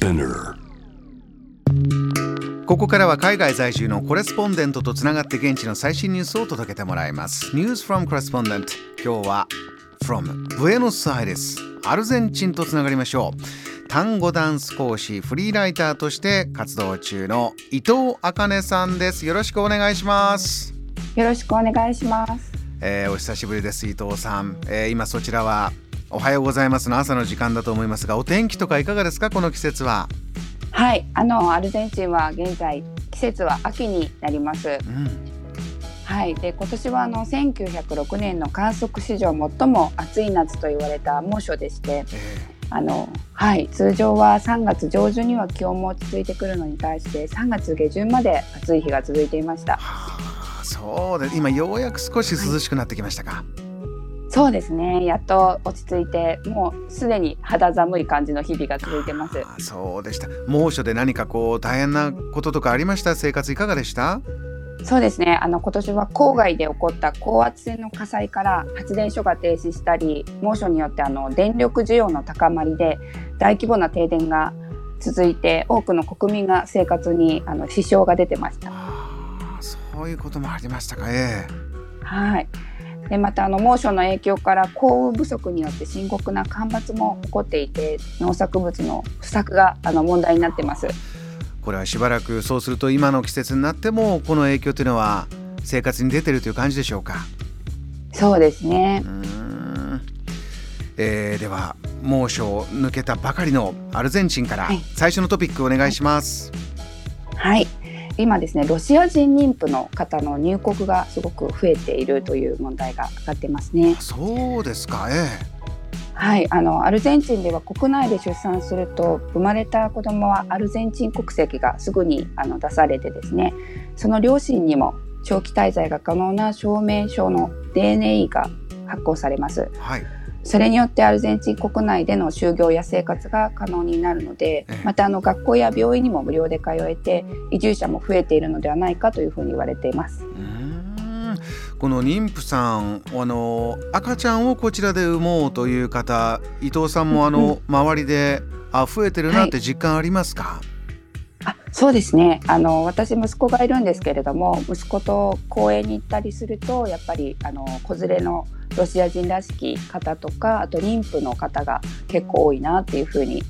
Spinner. ここからは海外在住のコレスポンデントとつながって現地の最新ニュースを届けてもらいます。News from Correspondent 今日は from ブエノスアイレスアルゼンチンとつながりましょう。単語ダンス講師フリーライターとして活動中の伊藤茜さんです。よろしくお願いします。よろしくお願いします。えーお久しぶりです伊藤さん、えー今そちらはおはようございます。の朝の時間だと思いますがお天気とかいかがですか？この季節は。はい。あのアルゼンチンは現在季節は秋になります。うん。はい。で今年はあの1906年の観測史上最も暑い夏と言われた猛暑でしてえあのはい。通常は3月上旬には気温も落ち着いてくるのに対して3月下旬まで暑い日が続いていました。ーはあそうで今ようやく少し涼しくなってきましたか、そうですね。やっと落ち着いてもうすでに肌寒い感じの日々が続いてます。あーそうでした。猛暑で何かこう大変なこととかありました？生活いかがでした？そうですね。あの今年は郊外で起こった高圧線の火災から発電所が停止したり猛暑によってあの電力需要の高まりで大規模な停電が続いて多くの国民が生活にあの支障が出てました。あーそういうこともありましたか？え。はいでまたあの猛暑の影響から降雨不足によって深刻な干ばつも起こっていて農作物の不作があの問題になってます。えこれはしばらくそうすると今の季節になってもこの影響というのは生活に出てるという感じでしょうか？そうですね。えーでは猛暑を抜けたばかりのアルゼンチンからはい。最初のトピックお願いします、はい今ですねロシア人妊婦の方の入国がすごく増えているという問題が上がってますね。そうですか。えはい、あのアルゼンチンでは国内で出産すると生まれた子供はアルゼンチン国籍がすぐにあの出されてですねその両親にも長期滞在が可能な証明書の DNA が発行されます。えはいそれによってアルゼンチン国内での就業や生活が可能になるのでええ。またあの学校や病院にも無料で通えて移住者も増えているのではないかというふうに言われています。この妊婦さんあの赤ちゃんをこちらで産もうという方伊藤さんもあの、周りであ増えてるなって実感ありますか、あそうですね。あの私息子がいるんですけれども息子と公園に行ったりするとやっぱりあの子連れのロシア人らしき方とかあと妊婦の方が結構多いなっていうふうに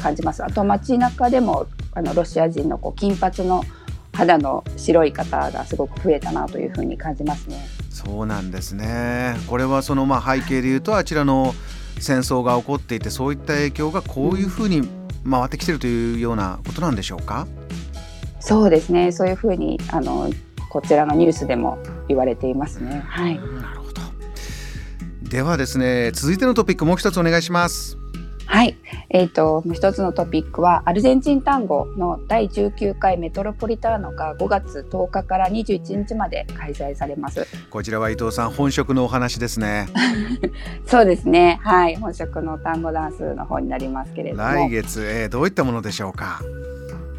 感じます。あと街中でもあのロシア人のこう金髪の肌の白い方がすごく増えたなというふうに感じますね。そうなんですね。これはそのまあ背景で言うとあちらの戦争が起こっていてそういった影響がこういうふうに回ってきてるというようなことなんでしょうか、そうですね。そういうふうにあのこちらのニュースでも言われていますね。はい。うんなるほど。ではですね続いてのトピックもう一つお願いしますはい、えー、ともう一つのトピックはアルゼンチン単語の第19回メトロポリターノが5月10日から21日まで開催されます。こちらは伊藤さん本職のお話ですね。そうですね、はい、本職の単語ダンスの方になりますけれども、来月、えーどういったものでしょうか？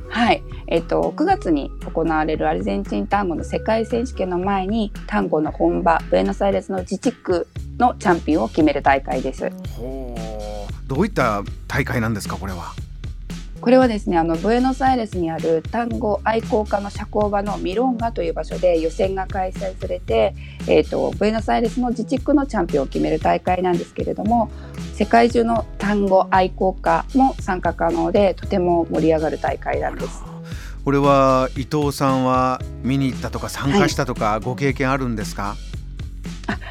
はい、えっ、と9月に行われるアルゼンチン単語の世界選手権の前に単語の本場ブエノスアイレスの自治区のチャンピオンを決める大会です。ほうどういった大会なんですかこれは？これはですねあのブエノスアイレスにある単語愛好家の社交場のミロンガという場所で予選が開催されて、えー、とブエノスアイレスの自治区のチャンピオンを決める大会なんですけれども世界中の単語愛好家も参加可能でとても盛り上がる大会なんです。これは伊藤さんは見に行ったとか参加したとかご経験あるんですか、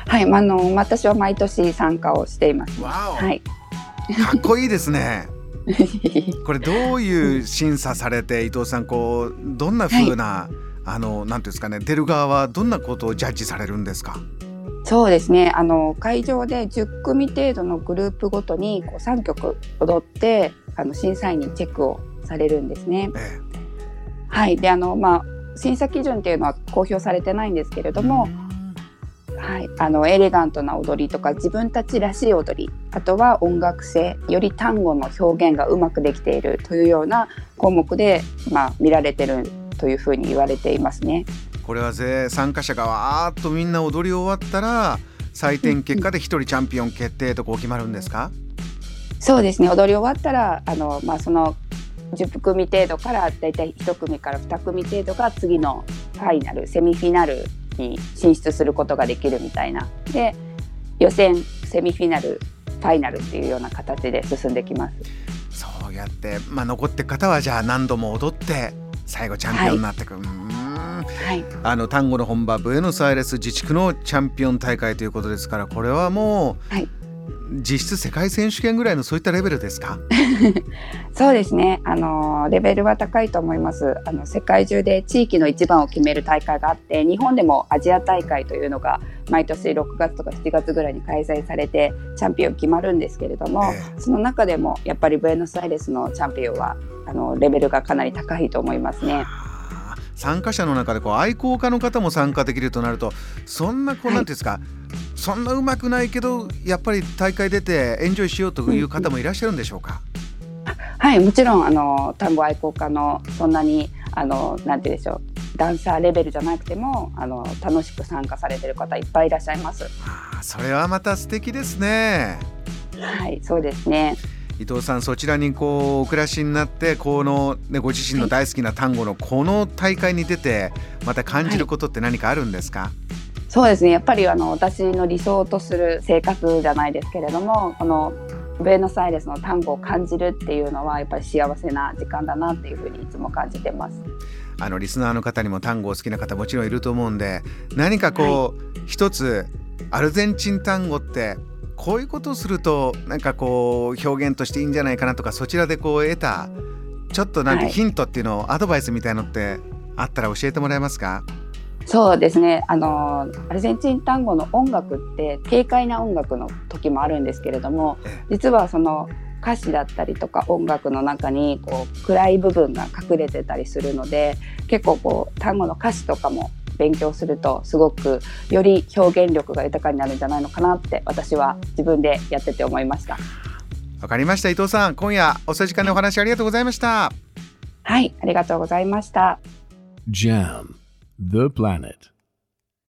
はい、まああの私は毎年参加をしています。はい。かっこいいですね。これどういう審査されて伊藤さんこうどんな風な、あのなんていうんですかね出る側はどんなことをジャッジされるんですか？そうですね。あの会場で10組程度のグループごとにこう3曲踊ってあの審査員にチェックをされるんですね。えはい、であのまあ審査基準っていうのは公表されてないんですけれえども、はい、あのエレガントな踊りとか自分たちらしい踊りあとは音楽性より単語の表現がうまくできているというような項目で、まあ、見られてるというふうに言われていますね。これはぜ参加者がわーっとみんな踊り終わったら採点結果で一人チャンピオン決定とこう決まるんですか？そうですね。踊り終わったらあの、まあ、その10組程度からだいたい1組から2組程度が次のファイナルセミフィナルに進出することができるみたいな。で予選セミフィナルファイナルっていうような形で進んできます。そうやって、まあ、残っていく方はじゃあ何度も踊って最後チャンピオンになっていく、はい。はい、あの単語の本場ブエノスアイレス自治区のチャンピオン大会ということですからこれはもう、はい、実質世界選手権ぐらいのそういったレベルですか？そうですね。あのレベルは高いと思います。あの世界中で地域の一番を決める大会があって日本でもアジア大会というのが毎年6月とか7月ぐらいに開催されてチャンピオン決まるんですけれども、えー、その中でもやっぱりブエノスアイレスのチャンピオンはあのレベルがかなり高いと思いますね。参加者の中でこう愛好家の方も参加できるとなるとそんなこう、はい、なんていうんですかそんなうまくないけどやっぱり大会出てエンジョイしようという方もいらっしゃるんでしょうか、はいもちろんあの単語愛好家のそんなにあのなんてでしょうダンサーレベルじゃなくてもあの楽しく参加されてる方いっぱいいらっしゃいます。あそれはまた素敵ですね。はいそうですね。伊藤さんそちらにこうお暮らしになってこの、ね、ご自身の大好きな単語のこの大会に出てまた感じることって何かあるんですか、はい、そうですね。やっぱりあの私の理想とする生活じゃないですけれどもこのブエノスアイレスの単語を感じるっていうのはやっぱり幸せな時間だなっていうふうにいつも感じてます。あのリスナーの方にも単語を好きな方もちろんいると思うんで何かこう、はい、一つアルゼンチン単語ってこういうことをするとなんかこう表現としていいんじゃないかなとかそちらでこう得たちょっとなんかヒントっていうのを、はい、アドバイスみたいのってあったら教えてもらえますか？そうですね。あのアルゼンチン単語の音楽って軽快な音楽の時もあるんですけれども実はその歌詞だったりとか音楽の中にこう暗い部分が隠れてたりするので結構こう単語の歌詞とかも勉強するとすごくより表現力が豊かになるんじゃないのかなって私は自分でやってて思いました。わかりました。伊藤さん今夜遅い時間でお話ありがとうございました。はいありがとうございました。JAM The Planet